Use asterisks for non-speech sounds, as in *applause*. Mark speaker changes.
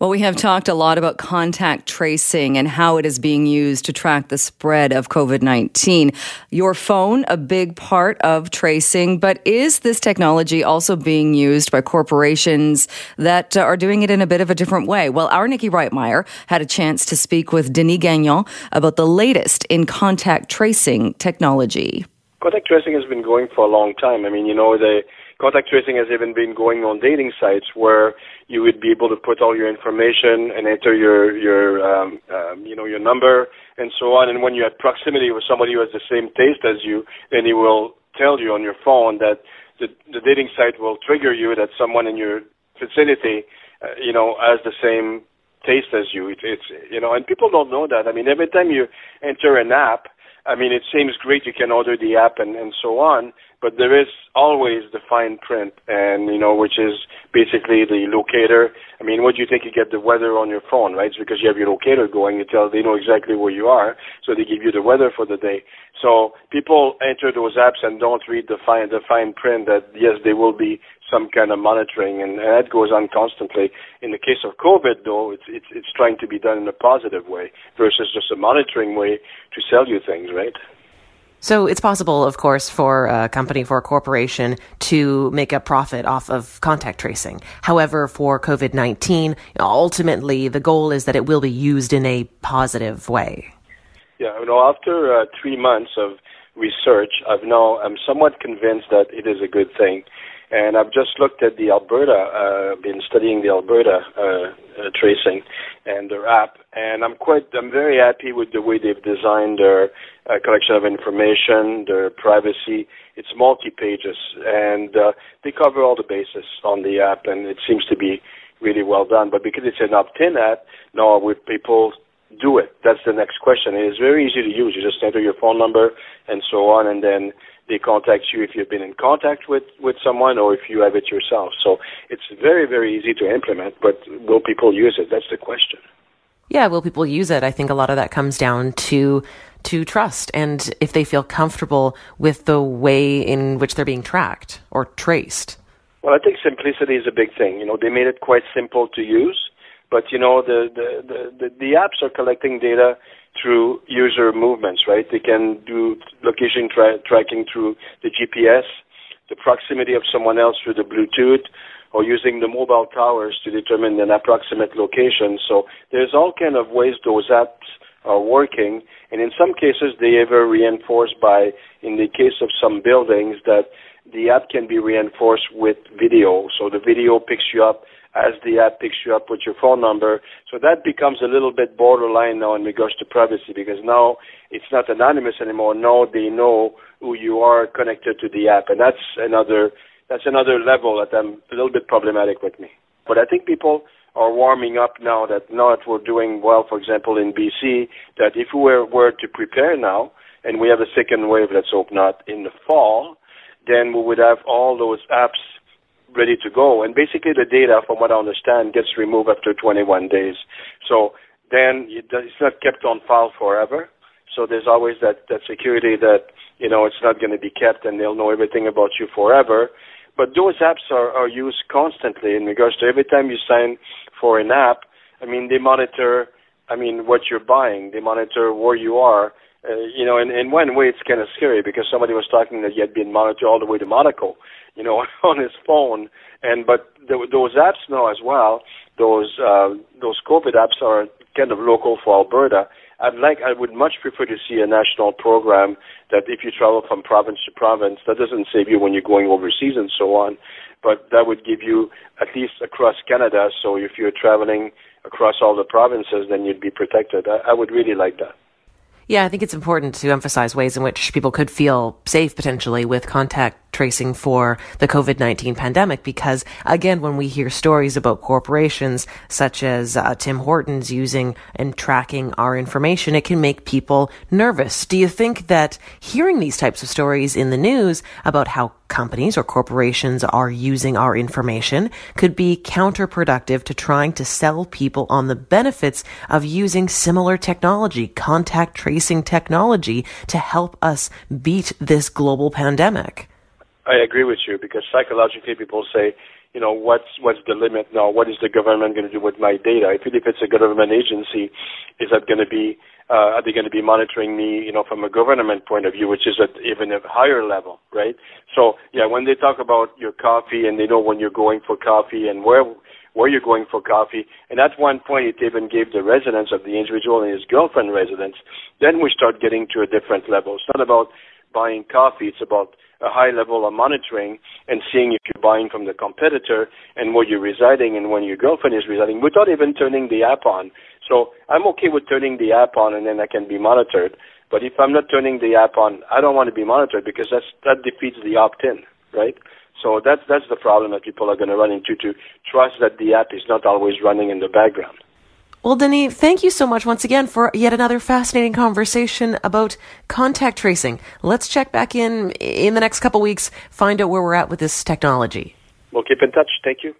Speaker 1: Well, we have talked a lot about contact tracing and how it is being used to track the spread of COVID 19. Your phone, a big part of tracing, but is this technology also being used by corporations that uh, are doing it in a bit of a different way? Well, our Nikki Reitmeyer had a chance to speak with Denis Gagnon about the latest in contact tracing technology.
Speaker 2: Contact tracing has been going for a long time. I mean, you know, the contact tracing has even been going on dating sites where you would be able to put all your information and enter your your um, um, you know your number and so on. And when you're at proximity with somebody who has the same taste as you, then he will tell you on your phone that the, the dating site will trigger you that someone in your vicinity, uh, you know, has the same taste as you. It, it's you know, and people don't know that. I mean, every time you enter an app, I mean, it seems great you can order the app and and so on, but there is always the fine print, and you know, which is basically the locator. I mean, what do you think you get the weather on your phone, right? It's because you have your locator going. You tell they know exactly where you are, so they give you the weather for the day. So people enter those apps and don't read the fine the fine print that yes, there will be some kind of monitoring, and, and that goes on constantly. In the case of COVID, though, it's it's it's trying to be done in a positive way versus just a monitoring way to sell you things, right?
Speaker 3: So it's possible, of course, for a company, for a corporation to make a profit off of contact tracing. However, for COVID 19, ultimately the goal is that it will be used in a positive way.
Speaker 2: Yeah, you know, after uh, three months of research, I've now, I'm somewhat convinced that it is a good thing. And I've just looked at the Alberta, uh, been studying the Alberta uh, uh, tracing and their app, and I'm quite, I'm very happy with the way they've designed their uh, collection of information, their privacy. It's multi-pages, and uh, they cover all the bases on the app, and it seems to be really well done. But because it's an opt-in app, now with people do it? That's the next question. It is very easy to use. You just enter your phone number and so on, and then they contact you if you've been in contact with, with someone or if you have it yourself. So it's very, very easy to implement, but will people use it? That's the question.
Speaker 3: Yeah, will people use it? I think a lot of that comes down to to trust and if they feel comfortable with the way in which they're being tracked or traced.
Speaker 2: Well, I think simplicity is a big thing. You know, they made it quite simple to use, but you know, the the the, the, apps are collecting data through user movements, right? They can do location tra- tracking through the GPS, the proximity of someone else through the Bluetooth, or using the mobile towers to determine an approximate location. So there's all kind of ways those apps are working, and in some cases they ever reinforced by, in the case of some buildings, that the app can be reinforced with video. So the video picks you up as the app picks you up with your phone number. So that becomes a little bit borderline now in regards to privacy because now it's not anonymous anymore. Now they know who you are connected to the app, and that's another that's another level that I'm a little bit problematic with me. But I think people are warming up now that now that we're doing well, for example, in BC, that if we were, were to prepare now and we have a second wave, let's hope not, in the fall, then we would have all those apps ready to go. And basically, the data, from what I understand, gets removed after 21 days. So then it's not kept on file forever. So there's always that, that security that, you know, it's not going to be kept and they'll know everything about you forever. But those apps are, are used constantly in regards to every time you sign for an app, I mean, they monitor, I mean, what you're buying. They monitor where you are. Uh, you know, in, in one way, it's kind of scary because somebody was talking that you had been monitored all the way to Monaco you know, *laughs* on his phone. And but the, those apps now as well, those uh, those COVID apps are kind of local for Alberta. I'd like, I would much prefer to see a national program that if you travel from province to province, that doesn't save you when you're going overseas and so on, but that would give you at least across Canada. So if you're traveling across all the provinces, then you'd be protected. I, I would really like that.
Speaker 3: Yeah, I think it's important to emphasize ways in which people could feel safe potentially with contact tracing for the COVID 19 pandemic because, again, when we hear stories about corporations such as uh, Tim Hortons using and tracking our information, it can make people nervous. Do you think that hearing these types of stories in the news about how companies or corporations are using our information could be counterproductive to trying to sell people on the benefits of using similar technology, contact tracing technology, to help us beat this global pandemic?
Speaker 2: I agree with you because psychologically people say, you know, what's what's the limit now? What is the government going to do with my data? If, you if it's a government agency, is that going to be uh, are they going to be monitoring me, you know, from a government point of view, which is at even a higher level, right? So yeah, when they talk about your coffee and they know when you're going for coffee and where where you're going for coffee, and at one point it even gave the residence of the individual and his girlfriend residence. Then we start getting to a different level. It's not about buying coffee; it's about a high level of monitoring and seeing if you're buying from the competitor and where you're residing and when your girlfriend is residing without even turning the app on. So I'm okay with turning the app on and then I can be monitored. But if I'm not turning the app on, I don't want to be monitored because that's, that defeats the opt-in, right? So that's, that's the problem that people are going to run into to trust that the app is not always running in the background.
Speaker 3: Well, Denis, thank you so much once again for yet another fascinating conversation about contact tracing. Let's check back in in the next couple weeks, find out where we're at with this technology.
Speaker 2: We'll keep in touch. Thank you.